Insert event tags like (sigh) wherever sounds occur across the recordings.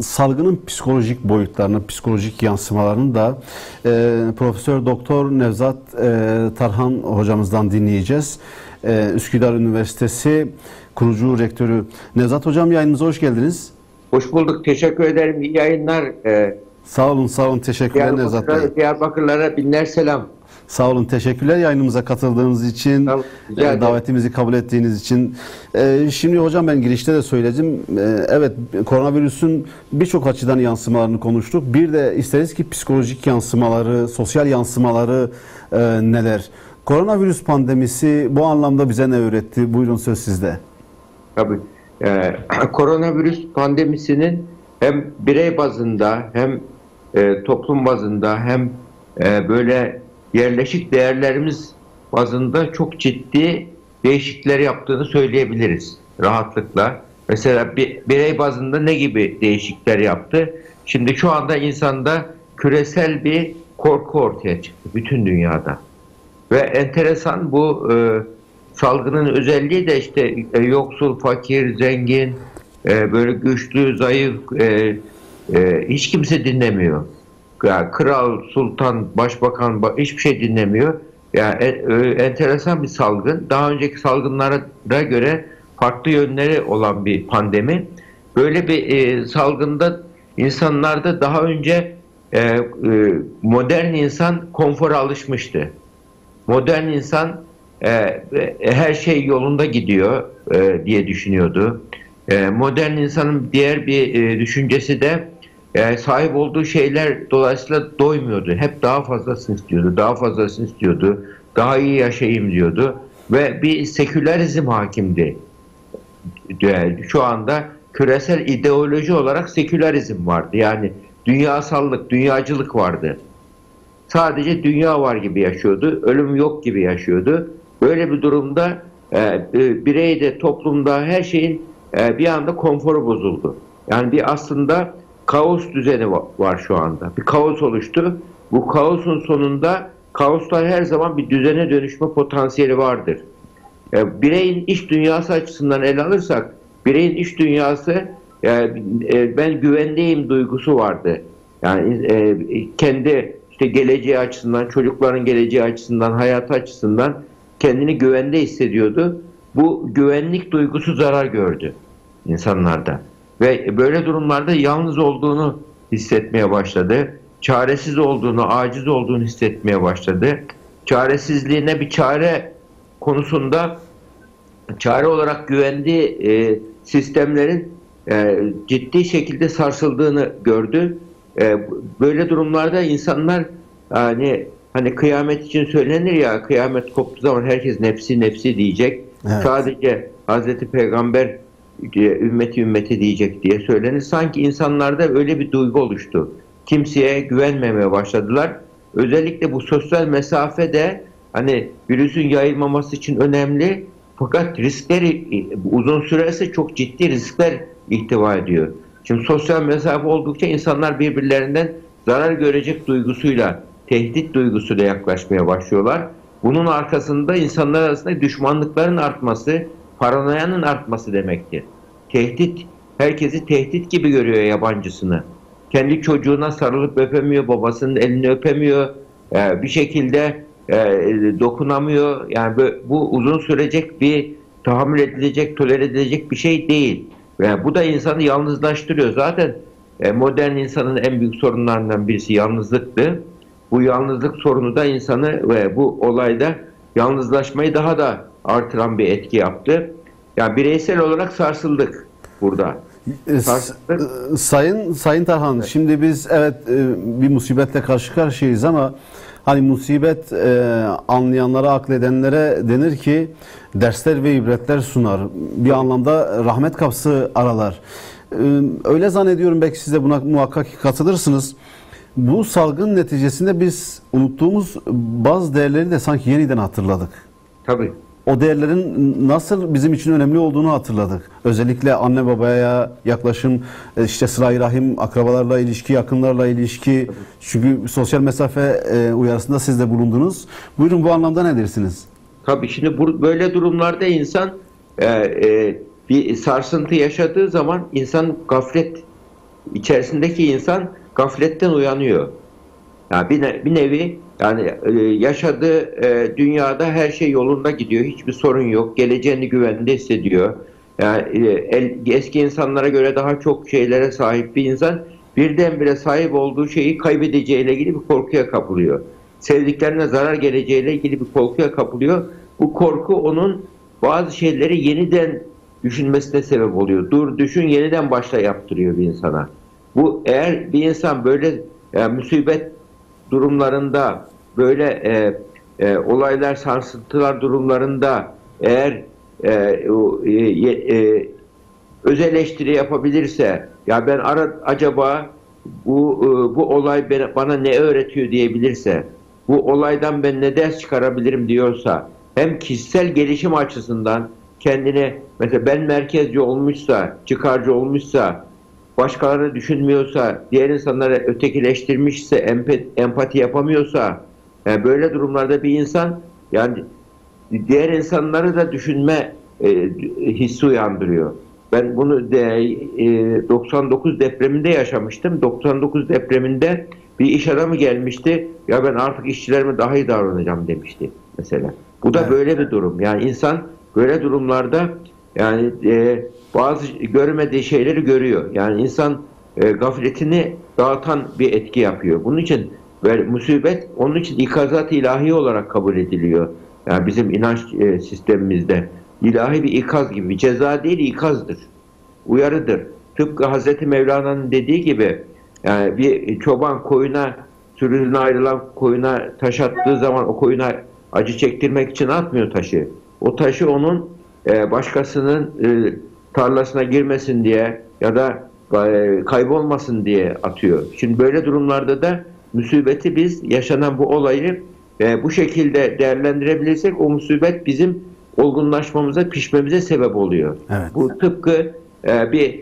salgının psikolojik boyutlarını, psikolojik yansımalarını da e, Profesör Doktor Nevzat e, Tarhan hocamızdan dinleyeceğiz. E, Üsküdar Üniversitesi kurucu rektörü. Nevzat hocam yayınımıza hoş geldiniz. Hoş bulduk. Teşekkür ederim. İyi yayınlar. Ee, sağ olun, sağ olun. Teşekkürler Nevzat Bey. Diyarbakırlara binler selam. Sağ olun, teşekkürler yayınımıza katıldığınız için, tamam, e, davetimizi kabul ettiğiniz için. E, şimdi hocam ben girişte de söyledim. E, evet, koronavirüsün birçok açıdan yansımalarını konuştuk. Bir de isteriz ki psikolojik yansımaları, sosyal yansımaları e, neler? Koronavirüs pandemisi bu anlamda bize ne öğretti? Buyurun söz sizde. Tabii. Ee, (clears throat) koronavirüs pandemisinin hem birey bazında hem e, toplum bazında hem e, böyle yerleşik değerlerimiz bazında çok ciddi değişiklikler yaptığını söyleyebiliriz rahatlıkla. Mesela bir, birey bazında ne gibi değişiklikler yaptı? Şimdi şu anda insanda küresel bir korku ortaya çıktı bütün dünyada. Ve enteresan bu e, salgının özelliği de işte e, yoksul, fakir, zengin, e, böyle güçlü, zayıf e, e, hiç kimse dinlemiyor. Yani kral, sultan, başbakan hiçbir şey dinlemiyor. Yani e, e, enteresan bir salgın. Daha önceki salgınlara göre farklı yönleri olan bir pandemi. Böyle bir e, salgında insanlarda daha önce e, e, modern insan konfora alışmıştı. Modern insan e, e, her şey yolunda gidiyor e, diye düşünüyordu. E, modern insanın diğer bir e, düşüncesi de e, sahip olduğu şeyler dolayısıyla doymuyordu. Hep daha fazlasını istiyordu, daha fazlasını istiyordu, daha iyi yaşayayım diyordu ve bir sekülerizm hakimdi. Yani şu anda küresel ideoloji olarak sekülerizm vardı. Yani dünyasallık, dünyacılık vardı. Sadece dünya var gibi yaşıyordu, ölüm yok gibi yaşıyordu. Böyle bir durumda e, e, bireyde, toplumda her şeyin e, bir anda konforu bozuldu. Yani bir aslında kaos düzeni var şu anda. Bir kaos oluştu. Bu kaosun sonunda kaoslar her zaman bir düzene dönüşme potansiyeli vardır. E, bireyin iç dünyası açısından ele alırsak, bireyin iç dünyası e, e, ben güvendeyim duygusu vardı. Yani e, kendi işte geleceği açısından, çocukların geleceği açısından, hayatı açısından kendini güvende hissediyordu. Bu güvenlik duygusu zarar gördü insanlarda. Ve böyle durumlarda yalnız olduğunu hissetmeye başladı. Çaresiz olduğunu, aciz olduğunu hissetmeye başladı. Çaresizliğine bir çare konusunda çare olarak güvendiği e, sistemlerin e, ciddi şekilde sarsıldığını gördü. E, böyle durumlarda insanlar hani hani kıyamet için söylenir ya kıyamet koptuğu zaman herkes nefsi nefsi diyecek. Evet. Sadece Hazreti Peygamber ümmeti ümmeti diyecek diye söylenir. Sanki insanlarda öyle bir duygu oluştu. Kimseye güvenmemeye başladılar. Özellikle bu sosyal mesafe de hani virüsün yayılmaması için önemli. Fakat riskleri uzun sürerse çok ciddi riskler ihtiva ediyor. Şimdi sosyal mesafe oldukça insanlar birbirlerinden zarar görecek duygusuyla, tehdit duygusuyla yaklaşmaya başlıyorlar. Bunun arkasında insanlar arasında düşmanlıkların artması, paranoyanın artması demektir. Tehdit, herkesi tehdit gibi görüyor yabancısını. Kendi çocuğuna sarılıp öpemiyor, babasının elini öpemiyor, ee, bir şekilde e, dokunamıyor. Yani bu uzun sürecek bir tahammül edilecek, tolere edilecek bir şey değil. Ve bu da insanı yalnızlaştırıyor. Zaten e, modern insanın en büyük sorunlarından birisi yalnızlıktı. Bu yalnızlık sorunu da insanı ve bu olayda yalnızlaşmayı daha da artıran bir etki yaptı. Yani bireysel olarak sarsıldık burada. E, sarsıldık. E, sayın Sayın Tarhan, evet. şimdi biz evet bir musibetle karşı karşıyayız ama hani musibet anlayanlara, akledenlere denir ki dersler ve ibretler sunar. Bir anlamda rahmet kapısı aralar. Öyle zannediyorum belki siz de buna muhakkak katılırsınız. Bu salgın neticesinde biz unuttuğumuz bazı değerleri de sanki yeniden hatırladık. Tabii. O değerlerin nasıl bizim için önemli olduğunu hatırladık. Özellikle anne babaya yaklaşım, e, işte sıla rahim, akrabalarla ilişki, yakınlarla ilişki. Çünkü sosyal mesafe e, uyarısında siz de bulundunuz. Buyurun bu anlamda ne dersiniz? Tabii şimdi bu, böyle durumlarda insan e, e, bir sarsıntı yaşadığı zaman insan gaflet içerisindeki insan gafletten uyanıyor. Yani bir, ne- bir nevi yani e, yaşadığı e, dünyada her şey yolunda gidiyor. Hiçbir sorun yok. Geleceğini güvende hissediyor. Yani e, eski insanlara göre daha çok şeylere sahip bir insan birdenbire sahip olduğu şeyi kaybedeceğiyle ilgili bir korkuya kapılıyor. Sevdiklerine zarar geleceğiyle ilgili bir korkuya kapılıyor. Bu korku onun bazı şeyleri yeniden düşünmesine sebep oluyor. Dur düşün yeniden başla yaptırıyor bir insana. Bu eğer bir insan böyle yani musibet durumlarında böyle e, e, olaylar sarsıntılar durumlarında eğer e, e, e, öz eleştiri yapabilirse ya ben ara, acaba bu e, bu olay bana, ne öğretiyor? diyebilirse bu olaydan ben ne ders çıkarabilirim? diyorsa hem kişisel gelişim açısından kendine mesela ben merkezci olmuşsa çıkarcı olmuşsa başkalarını düşünmüyorsa, diğer insanları ötekileştirmişse, empati yapamıyorsa, yani böyle durumlarda bir insan yani diğer insanları da düşünme e, hissi uyandırıyor. Ben bunu de, e, 99 depreminde yaşamıştım. 99 depreminde bir iş adamı gelmişti. Ya ben artık işçilerime daha iyi davranacağım demişti mesela. Bu da Evet. böyle bir durum. Yani insan böyle durumlarda yani e, bazı görmediği şeyleri görüyor. Yani insan e, gafletini dağıtan bir etki yapıyor. Bunun için böyle musibet onun için ikazat ilahi olarak kabul ediliyor. Yani bizim inanç e, sistemimizde ilahi bir ikaz gibi. Ceza değil ikazdır. Uyarıdır. Tıpkı Hazreti Mevlana'nın dediği gibi yani bir çoban koyuna sürüsüne ayrılan koyuna taş attığı zaman o koyuna acı çektirmek için atmıyor taşı. O taşı onun e, başkasının e, tarlasına girmesin diye ya da e, kaybolmasın diye atıyor. Şimdi böyle durumlarda da musibeti biz yaşanan bu olayı e, bu şekilde değerlendirebilirsek o musibet bizim olgunlaşmamıza, pişmemize sebep oluyor. Evet. Bu tıpkı e, bir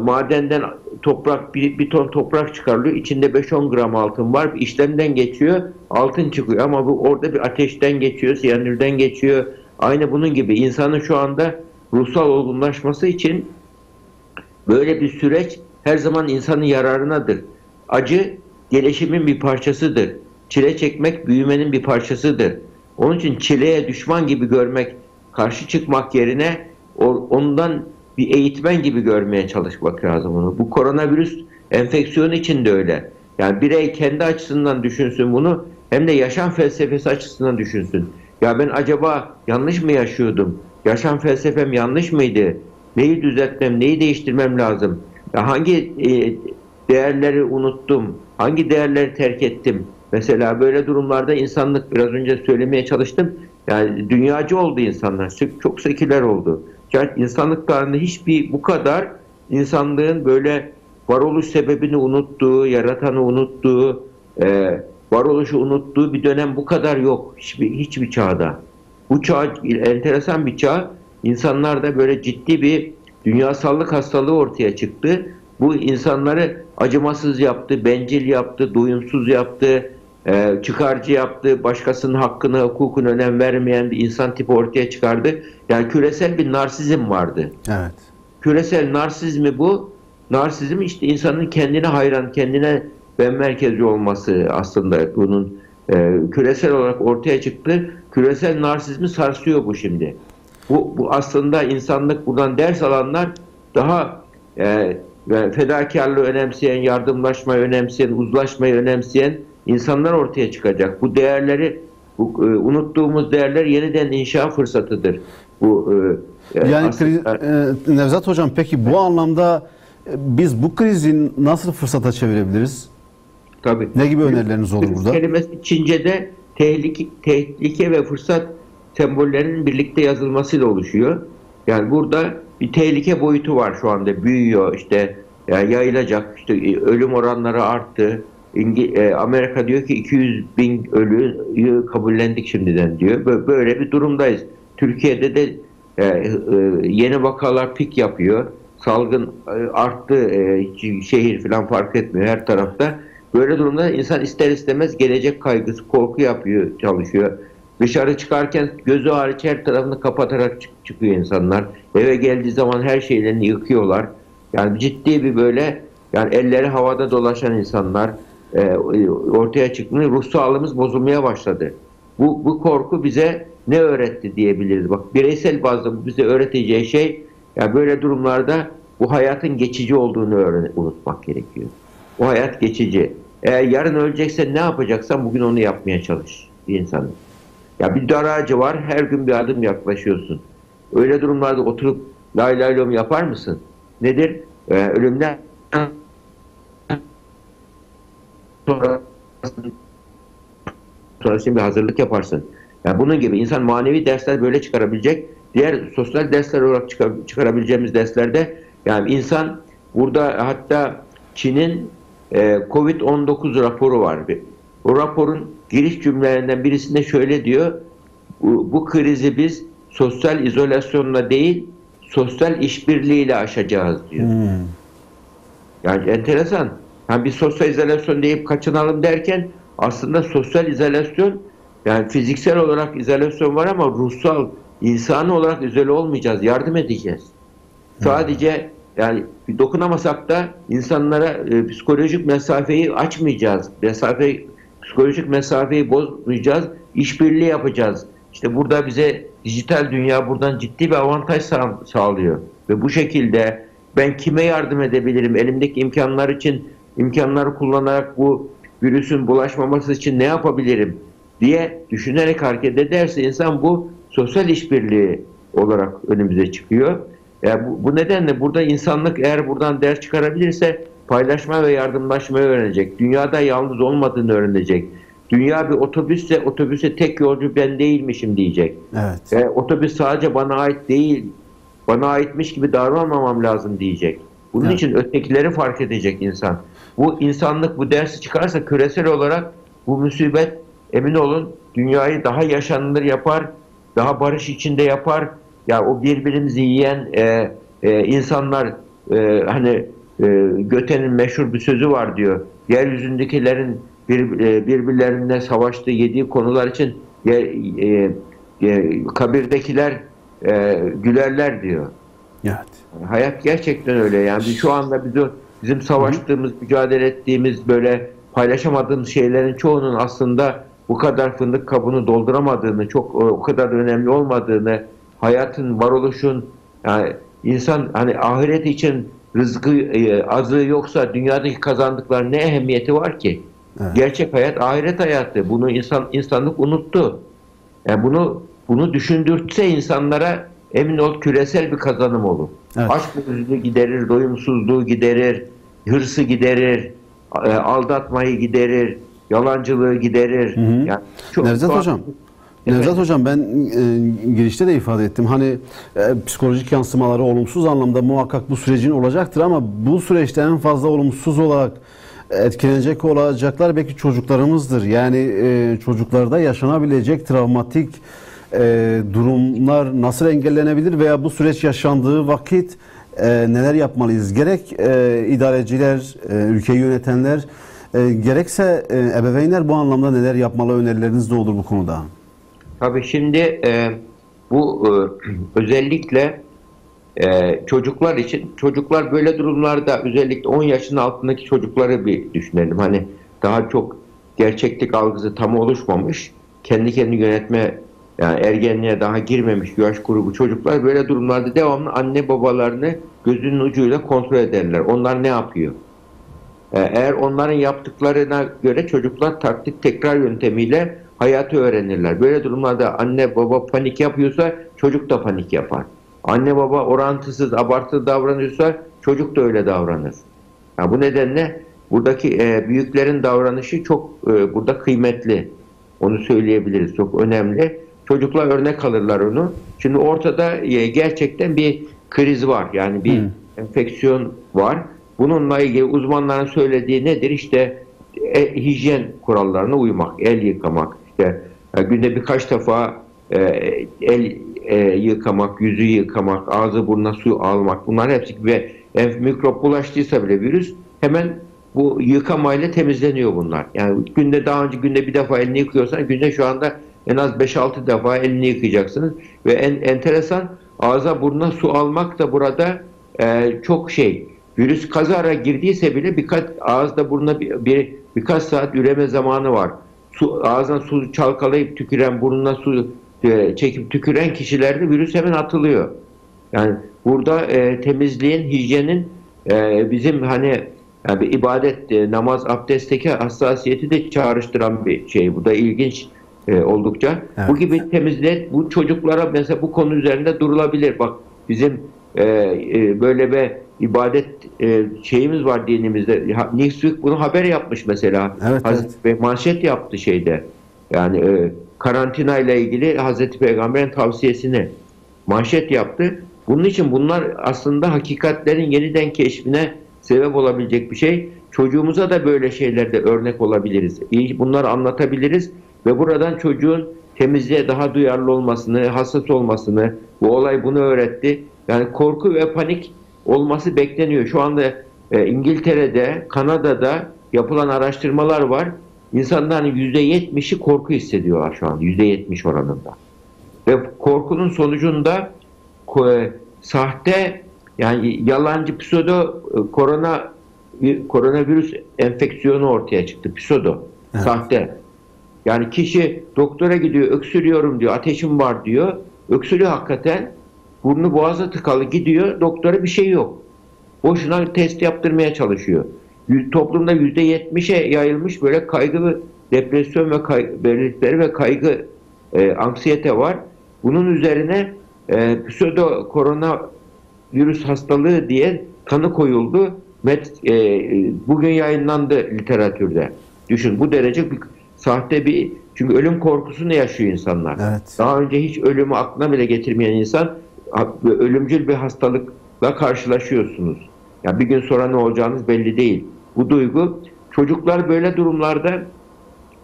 madenden toprak bir, bir ton toprak çıkarılıyor. İçinde 5-10 gram altın var. İşlemden geçiyor. Altın çıkıyor ama bu orada bir ateşten geçiyor, siyanürden geçiyor. Aynı bunun gibi insanın şu anda ruhsal olgunlaşması için böyle bir süreç her zaman insanın yararınadır. Acı gelişimin bir parçasıdır. Çile çekmek büyümenin bir parçasıdır. Onun için çileye düşman gibi görmek, karşı çıkmak yerine ondan bir eğitmen gibi görmeye çalışmak lazım onu. Bu koronavirüs enfeksiyonu için de öyle. Yani birey kendi açısından düşünsün bunu hem de yaşam felsefesi açısından düşünsün. Ya ben acaba yanlış mı yaşıyordum? Yaşam felsefem yanlış mıydı? Neyi düzeltmem, neyi değiştirmem lazım? Ya hangi e, değerleri unuttum? Hangi değerleri terk ettim? Mesela böyle durumlarda insanlık biraz önce söylemeye çalıştım. Yani dünyacı oldu insanlar. Çok- seküler oldu. Yani insanlık tarihinde hiçbir bu kadar insanlığın böyle varoluş sebebini unuttuğu, yaratanı unuttuğu, e, varoluşu unuttuğu bir dönem bu kadar yok. Hiçbir, hiçbir çağda. Bu çağ enteresan bir çağ. İnsanlarda böyle ciddi bir dünyasallık hastalığı ortaya çıktı. Bu insanları acımasız yaptı, bencil yaptı, doyumsuz yaptı, e, çıkarcı yaptı, başkasının hakkını, hukukunu önem vermeyen bir insan tipi ortaya çıkardı. Yani küresel bir narsizm vardı. Evet. Küresel narsizmi bu. Narsizm işte insanın kendine hayran, kendine ben merkezci olması aslında bunun e, küresel olarak ortaya çıktı. Küresel narsizmi sarsıyor bu şimdi. Bu, bu aslında insanlık buradan ders alanlar daha e, fedakarlığı önemseyen, yardımlaşmayı önemseyen, uzlaşmayı önemseyen insanlar ortaya çıkacak. Bu değerleri, bu e, unuttuğumuz değerler yeniden inşa fırsatıdır. Bu e, e, Yani aslında- e, Nevzat Hocam peki bu anlamda e, biz bu krizi nasıl fırsata çevirebiliriz? Tabii. Ne gibi önerileriniz olur burada? kelimesi Çince'de tehlike, tehlike ve fırsat sembollerinin birlikte yazılmasıyla oluşuyor. Yani burada bir tehlike boyutu var şu anda. Büyüyor işte yani yayılacak. İşte e, ölüm oranları arttı. İngi- e, Amerika diyor ki 200 bin ölüyü kabullendik şimdiden diyor. Bö- Böyle bir durumdayız. Türkiye'de de e, e, yeni vakalar pik yapıyor. Salgın e, arttı. E, şehir falan fark etmiyor her tarafta. Böyle durumda insan ister istemez gelecek kaygısı, korku yapıyor, çalışıyor. Dışarı çıkarken gözü hariç her tarafını kapatarak çık- çıkıyor insanlar. Eve geldiği zaman her şeylerini yıkıyorlar. Yani ciddi bir böyle Yani elleri havada dolaşan insanlar e, ortaya çıktığında ruh sağlığımız bozulmaya başladı. Bu, bu korku bize ne öğretti diyebiliriz. Bak bireysel bazda bize öğreteceği şey yani böyle durumlarda bu hayatın geçici olduğunu öğren unutmak gerekiyor. O hayat geçici. Eğer yarın öleceksen ne yapacaksan bugün onu yapmaya çalış bir insanın. Ya bir dar ağacı var her gün bir adım yaklaşıyorsun. Öyle durumlarda oturup lay lay lom yapar mısın? Nedir? Ee, ölümden sonra sonrasında bir hazırlık yaparsın. Yani bunun gibi insan manevi dersler böyle çıkarabilecek. Diğer sosyal dersler olarak çıkar, çıkarabileceğimiz derslerde yani insan burada hatta Çin'in Covid-19 raporu var. O raporun giriş cümlelerinden birisinde şöyle diyor. Bu, bu krizi biz sosyal izolasyonla değil sosyal işbirliğiyle aşacağız diyor. Hmm. Yani enteresan. Yani bir sosyal izolasyon deyip kaçınalım derken aslında sosyal izolasyon yani fiziksel olarak izolasyon var ama ruhsal, insani olarak izole olmayacağız. Yardım edeceğiz. Sadece yani dokunamasak da insanlara e, psikolojik mesafeyi açmayacağız. Mesafe, psikolojik mesafeyi bozmayacağız. İşbirliği yapacağız. İşte burada bize dijital dünya buradan ciddi bir avantaj sağ, sağlıyor. Ve bu şekilde ben kime yardım edebilirim? Elimdeki imkanlar için imkanları kullanarak bu virüsün bulaşmaması için ne yapabilirim diye düşünerek hareket ederse insan bu sosyal işbirliği olarak önümüze çıkıyor. Yani bu, bu nedenle burada insanlık eğer buradan ders çıkarabilirse paylaşma ve yardımlaşmayı öğrenecek. Dünyada yalnız olmadığını öğrenecek. Dünya bir otobüsse otobüse tek yolcu ben değilmişim diyecek. Evet. Yani otobüs sadece bana ait değil, bana aitmiş gibi davranmamam lazım diyecek. Bunun evet. için ötekileri fark edecek insan. Bu insanlık bu dersi çıkarsa küresel olarak bu musibet emin olun dünyayı daha yaşanılır yapar, daha barış içinde yapar. Ya o birbirimizi yiyen e, e, insanlar e, hani e, Göte'nin meşhur bir sözü var diyor. Yeryüzündekilerin bir, e, birbirlerine savaştığı yediği konular için e, e, e, kabirdekiler e, gülerler diyor. Evet. Hayat gerçekten öyle. Yani şu anda bizim, bizim savaştığımız, Hı. mücadele ettiğimiz böyle paylaşamadığımız şeylerin çoğunun aslında bu kadar fındık kabını dolduramadığını, çok o kadar önemli olmadığını, hayatın, varoluşun yani insan hani ahiret için rızkı e, azlığı yoksa dünyadaki kazandıklar ne ehemmiyeti var ki? Evet. Gerçek hayat ahiret hayatı. Bunu insan insanlık unuttu. Yani bunu bunu düşündürtse insanlara emin ol küresel bir kazanım olur. Evet. Aşk bozukluğu giderir, doyumsuzluğu giderir, hırsı giderir, e, aldatmayı giderir, yalancılığı giderir. Hı hı. Yani çok Nevzat Hocam, Nevzat Hocam ben e, girişte de ifade ettim. Hani e, psikolojik yansımaları olumsuz anlamda muhakkak bu sürecin olacaktır ama bu süreçte en fazla olumsuz olarak etkilenecek olacaklar belki çocuklarımızdır. Yani e, çocuklarda yaşanabilecek travmatik e, durumlar nasıl engellenebilir veya bu süreç yaşandığı vakit e, neler yapmalıyız? Gerek e, idareciler, e, ülkeyi yönetenler, e, gerekse e, ebeveynler bu anlamda neler yapmalı önerileriniz de olur bu konuda? Tabii şimdi e, bu e, (clears throat) özellikle e, çocuklar için çocuklar böyle durumlarda özellikle 10 yaşın altındaki çocukları bir düşünelim. Hani daha çok gerçeklik algısı tam oluşmamış, kendi kendini yönetme yani ergenliğe daha girmemiş yaş grubu çocuklar böyle durumlarda devamlı anne babalarını gözünün ucuyla kontrol ederler. Onlar ne yapıyor? Ee, eğer onların yaptıklarına göre çocuklar taktik tekrar yöntemiyle hayatı öğrenirler. Böyle durumlarda anne baba panik yapıyorsa çocuk da panik yapar. Anne baba orantısız, abartılı davranıyorsa çocuk da öyle davranır. Yani bu nedenle buradaki e, büyüklerin davranışı çok e, burada kıymetli. Onu söyleyebiliriz. Çok önemli. Çocuklar örnek alırlar onu. Şimdi ortada e, gerçekten bir kriz var. Yani bir hmm. enfeksiyon var. Bununla ilgili uzmanların söylediği nedir? İşte e, hijyen kurallarına uymak, el yıkamak, işte e, günde birkaç defa e, el e, yıkamak, yüzü yıkamak, ağzı burnuna su almak bunlar hepsi ve mikrop bulaştıysa bile virüs hemen bu yıkamayla temizleniyor bunlar. Yani günde daha önce günde bir defa elini yıkıyorsan günde şu anda en az 5-6 defa elini yıkayacaksınız. Ve en enteresan ağza burnuna su almak da burada e, çok şey virüs kazara girdiyse bile birkaç ağızda burnuna bir, bir birkaç saat üreme zamanı var. Su, ağzına su çalkalayıp tüküren, burnuna su e, çekip tüküren kişilerde virüs hemen atılıyor. Yani burada e, temizliğin, hijyenin e, bizim hani yani bir ibadet, e, namaz, abdestteki hassasiyeti de çağrıştıran bir şey. Bu da ilginç e, oldukça. Evet. Bu gibi temizlik, bu çocuklara mesela bu konu üzerinde durulabilir. Bak bizim e, e, böyle bir ibadet e, şeyimiz var dinimizde. Newsweek bunu haber yapmış mesela. Evet, Hazreti Bey manşet yaptı şeyde. Yani e, karantina ile ilgili Hazreti Peygamber'in tavsiyesini manşet yaptı. Bunun için bunlar aslında hakikatlerin yeniden keşfine sebep olabilecek bir şey. Çocuğumuza da böyle şeylerde örnek olabiliriz. Bunları anlatabiliriz ve buradan çocuğun temizliğe daha duyarlı olmasını, hassas olmasını, bu olay bunu öğretti. Yani korku ve panik olması bekleniyor. Şu anda e, İngiltere'de, Kanada'da yapılan araştırmalar var. İnsanların %70'i korku hissediyorlar şu anda. %70 oranında. Ve korkunun sonucunda e, sahte yani yalancı pseudo e, korona bir koronavirüs enfeksiyonu ortaya çıktı. Pseudo. Evet. Sahte. Yani kişi doktora gidiyor, öksürüyorum diyor, ateşim var diyor. Öksürüyor hakikaten. Burnu boğaza tıkalı gidiyor, doktora bir şey yok. Boşuna test yaptırmaya çalışıyor. Toplumda yüzde yetmişe yayılmış böyle kaygı ve depresyon ve kay- belirtileri ve kaygı, e, anksiyete var. Bunun üzerine e, pseudo korona virüs hastalığı diye tanı koyuldu. Met, e, bugün yayınlandı literatürde. Düşün bu derece bir sahte bir çünkü ölüm korkusunu yaşıyor insanlar. Evet. Daha önce hiç ölümü aklına bile getirmeyen insan ölümcül bir hastalıkla karşılaşıyorsunuz. Ya bir gün sonra ne olacağınız belli değil. Bu duygu çocuklar böyle durumlarda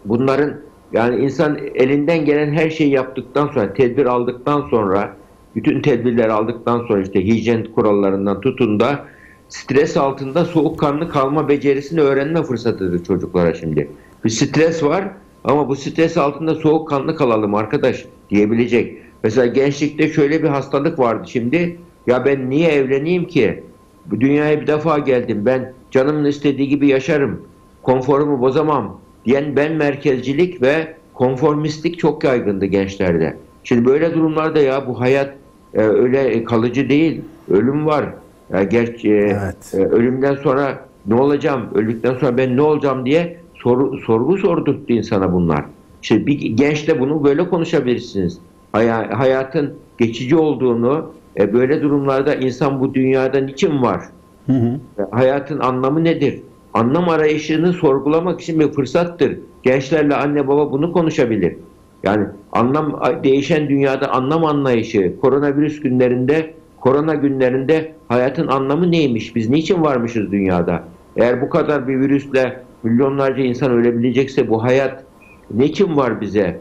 bunların yani insan elinden gelen her şeyi yaptıktan sonra, tedbir aldıktan sonra, bütün tedbirleri aldıktan sonra işte hijyen kurallarından tutun da stres altında soğukkanlı kalma becerisini öğrenme fırsatıdır çocuklara şimdi. Bir stres var ama bu stres altında soğukkanlı kalalım arkadaş diyebilecek. Mesela gençlikte şöyle bir hastalık vardı şimdi. Ya ben niye evleneyim ki? Bu dünyaya bir defa geldim. Ben canımın istediği gibi yaşarım. Konforumu bozamam diyen ben merkezcilik ve konformistlik çok yaygındı gençlerde. Şimdi böyle durumlarda ya bu hayat e, öyle kalıcı değil. Ölüm var. Ya gerç, e, Evet. e, ölümden sonra ne olacağım? Öldükten sonra ben ne olacağım diye soru, sorgu sordurttu insana bunlar. İşte bir gençle bunu böyle konuşabilirsiniz. Haya- hayatın geçici olduğunu, e, böyle durumlarda insan bu dünyada niçin var? Hı hı. E, Hayatın anlamı nedir? Anlam arayışını sorgulamak için bir fırsattır. Gençlerle anne baba bunu konuşabilir. Yani anlam değişen dünyada anlam anlayışı, koronavirüs günlerinde, korona günlerinde hayatın anlamı neymiş? Biz niçin varmışız dünyada? Eğer bu kadar bir virüsle milyonlarca insan ölebilecekse bu hayat niçin var bize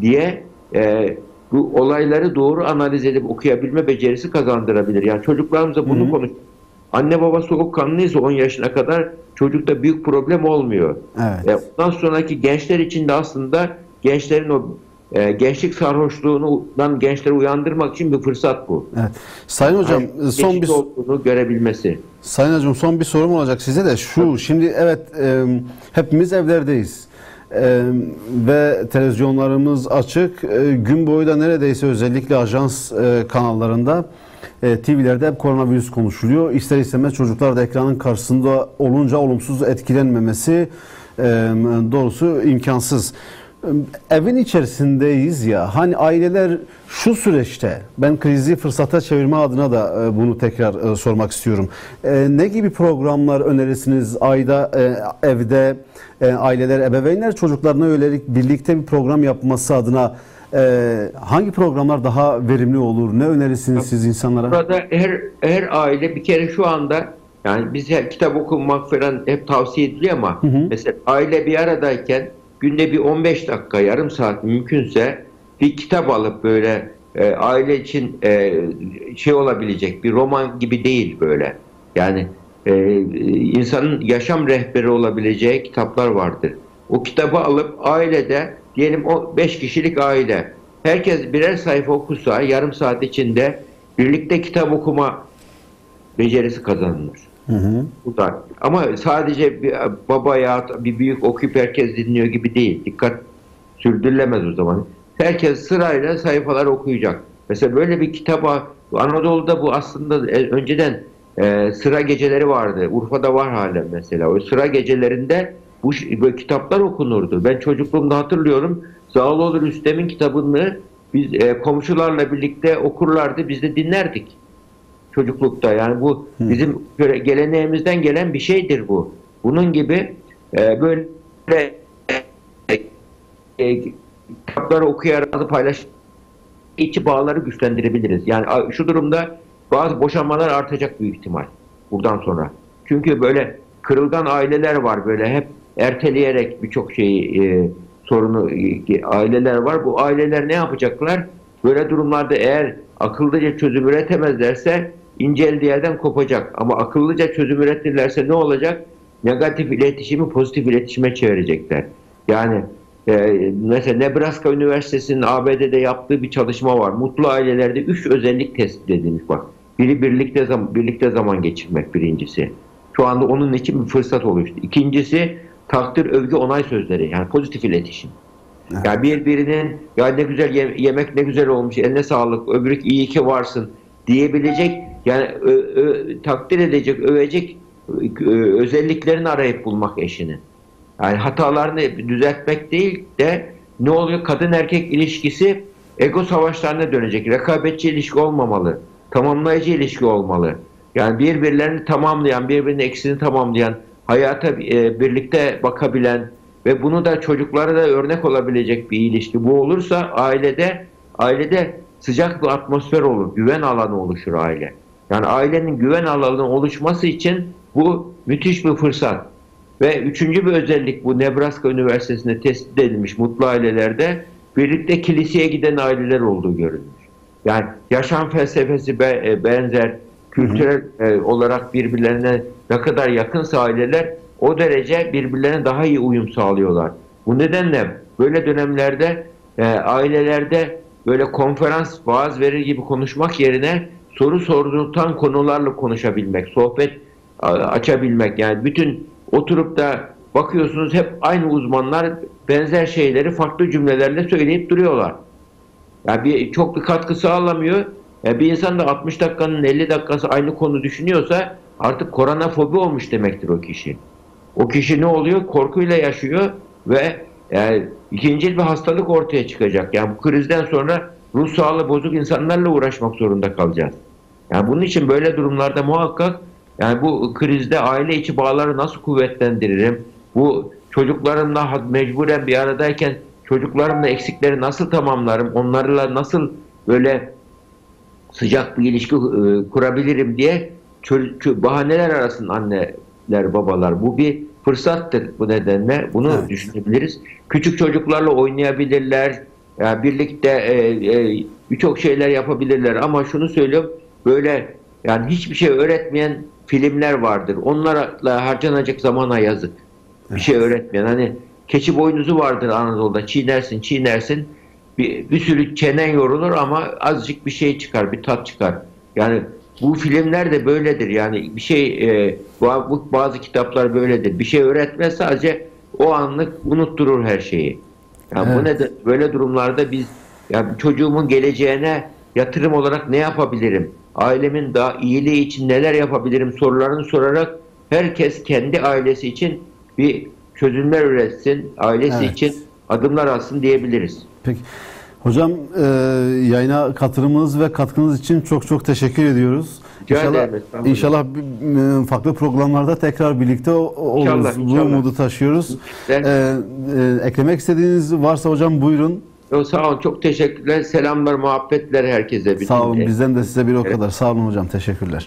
diye e, bu olayları doğru analiz edip okuyabilme becerisi kazandırabilir. Yani çocuklarımıza bunu Hı hı. konuş. Anne baba soğukkanlıysa 10 yaşına kadar çocukta büyük problem olmuyor. Evet. E, Ondan sonraki gençler için de aslında gençlerin o e, gençlik sarhoşluğundan gençleri uyandırmak için bir fırsat bu. Evet. Sayın hocam Yani son bir olduğunu görebilmesi. Sayın hocam son bir sorum olacak size de şu. Şimdi evet e, hepimiz evlerdeyiz. E, ve televizyonlarımız açık. E, gün boyu da neredeyse özellikle ajans e, kanallarında e, TV'lerde hep koronavirüs konuşuluyor. İster istemez çocuklar da ekranın karşısında olunca olumsuz etkilenmemesi e, doğrusu imkansız. Evin içerisindeyiz ya hani aileler şu süreçte ben krizi fırsata çevirme adına da e, bunu tekrar e, sormak istiyorum. E, Ne gibi programlar önerirsiniz ayda evde aileler ebeveynler çocuklarına yönelik birlikte bir program yapması adına hangi programlar daha verimli olur? Ne önerirsiniz siz insanlara? Burada her her aile bir kere şu anda yani biz kitap okumak falan hep tavsiye ediliyor ama hı. mesela aile bir aradayken günde bir 15 dakika yarım saat mümkünse bir kitap alıp böyle e, aile için e, şey olabilecek bir roman gibi değil böyle. Yani e, insanın yaşam rehberi olabileceği kitaplar vardır. O kitabı alıp ailede diyelim o 5 kişilik aile herkes birer sayfa okusa yarım saat içinde birlikte kitap okuma becerisi kazanılır. Bu da. Ama sadece bir babaya bir büyük okuyup herkes dinliyor gibi değil. Dikkat sürdürülemez o zaman. Herkes sırayla sayfalar okuyacak. Mesela böyle bir kitaba Anadolu'da bu aslında e, önceden e, sıra geceleri vardı. Urfa'da var halen mesela. O sıra gecelerinde bu böyle kitaplar okunurdu. Ben çocukluğumda hatırlıyorum. Zağaloğlu Rüstem'in kitabını biz e, komşularla birlikte okurlardı. Biz de dinlerdik çocuklukta. Yani bu bizim geleneğimizden gelen bir şeydir bu. Bunun gibi e, böyle e, e, kitapları okuyarak paylaş içi bağları güçlendirebiliriz. Yani şu durumda bazı boşanmalar artacak büyük ihtimal buradan sonra. Çünkü böyle kırılgan aileler var böyle hep erteleyerek birçok şeyi e, sorunu e, aileler var. Bu aileler ne yapacaklar? Böyle durumlarda eğer akıllıca çözüm üretemezlerse ince yerden kopacak. Ama akıllıca çözüm üretirlerse ne olacak? Negatif iletişimi pozitif iletişime çevirecekler. Yani e, mesela Nebraska Üniversitesi'nin ABD'de yaptığı bir çalışma var. Mutlu ailelerde üç özellik tespit edilmiş bak. Biri birlikte zaman, birlikte zaman geçirmek birincisi. Şu anda onun için bir fırsat oluştu. İkincisi takdir, övgü, onay sözleri. Yani pozitif iletişim. Evet. Yani birbirinin ya ne güzel yemek ne güzel olmuş, eline sağlık, öbürük iyi ki varsın diyebilecek yani ö, ö, takdir edecek, övecek ö, özelliklerini arayıp bulmak eşinin. Yani hatalarını düzeltmek değil de ne oluyor? Kadın erkek ilişkisi ego savaşlarına dönecek. Rekabetçi ilişki olmamalı. Tamamlayıcı ilişki olmalı. Yani birbirlerini tamamlayan, birbirinin eksini tamamlayan, hayata e, birlikte bakabilen ve bunu da çocuklara da örnek olabilecek bir ilişki. Bu olursa ailede ailede sıcak bir atmosfer olur, güven alanı oluşur aile. Yani ailenin güven alanı oluşması için bu müthiş bir fırsat. Ve üçüncü bir özellik bu Nebraska Üniversitesi'nde tespit edilmiş mutlu ailelerde birlikte kiliseye giden aileler olduğu görülmüş. Yani yaşam felsefesi e, benzer, kültürel e, olarak birbirlerine ne kadar yakınsa aileler o derece birbirlerine daha iyi uyum sağlıyorlar. Bu nedenle böyle dönemlerde e, ailelerde böyle konferans, vaaz verir gibi konuşmak yerine soru sorduğundan konularla konuşabilmek, sohbet açabilmek. Yani bütün oturup da bakıyorsunuz hep aynı uzmanlar benzer şeyleri farklı cümlelerle söyleyip duruyorlar. Yani bir, çok bir katkı sağlamıyor. Yani bir insan da 60 dakikanın 50 dakikası aynı konu düşünüyorsa artık koronafobi olmuş demektir o kişi. O kişi ne oluyor? Korkuyla yaşıyor ve yani ikinci bir hastalık ortaya çıkacak. Yani bu krizden sonra ruh sağlığı bozuk insanlarla uğraşmak zorunda kalacağız. Yani bunun için böyle durumlarda muhakkak yani bu krizde aile içi bağları nasıl kuvvetlendiririm? Bu çocuklarımla mecburen bir aradayken çocuklarımla eksikleri nasıl tamamlarım? Onlarla nasıl böyle sıcak bir ilişki e, kurabilirim diye bahaneler arasında anneler, babalar. Bu bir fırsattır bu nedenle. Bunu evet. düşünebiliriz. Küçük çocuklarla oynayabilirler. Yani birlikte e, e, birçok şeyler yapabilirler ama şunu söylüyorum böyle yani hiçbir şey öğretmeyen filmler vardır. Onlarla harcanacak zamana yazık. Bir şey öğretmeyen. Hani keçi boynuzu vardır Anadolu'da. Çiğnersin, çiğnersin. Bir, bir sürü çenen yorulur ama azıcık bir şey çıkar, bir tat çıkar. Yani bu filmler de böyledir. Yani bir şey e, bu bazı kitaplar böyledir. Bir şey öğretmez sadece o anlık unutturur her şeyi. Yani evet. bu ne de, böyle durumlarda biz yani çocuğumun geleceğine yatırım olarak ne yapabilirim? Ailemin daha iyiliği için neler yapabilirim sorularını sorarak herkes kendi ailesi için bir çözümler üretsin, ailesi evet. için adımlar atsın diyebiliriz. Peki. Hocam e, yayına katılımınız ve katkınız için çok çok teşekkür ediyoruz. İnşallah, inşallah e, farklı programlarda tekrar birlikte oluruz. İnşallah, Bu umudu taşıyoruz. Ee, e, eklemek istediğiniz varsa hocam buyurun. Yo, sağ olun. Çok teşekkürler. Selamlar, muhabbetler herkese. Sağ olun. Bizden de size bir o kadar. Sağ olun hocam. Teşekkürler.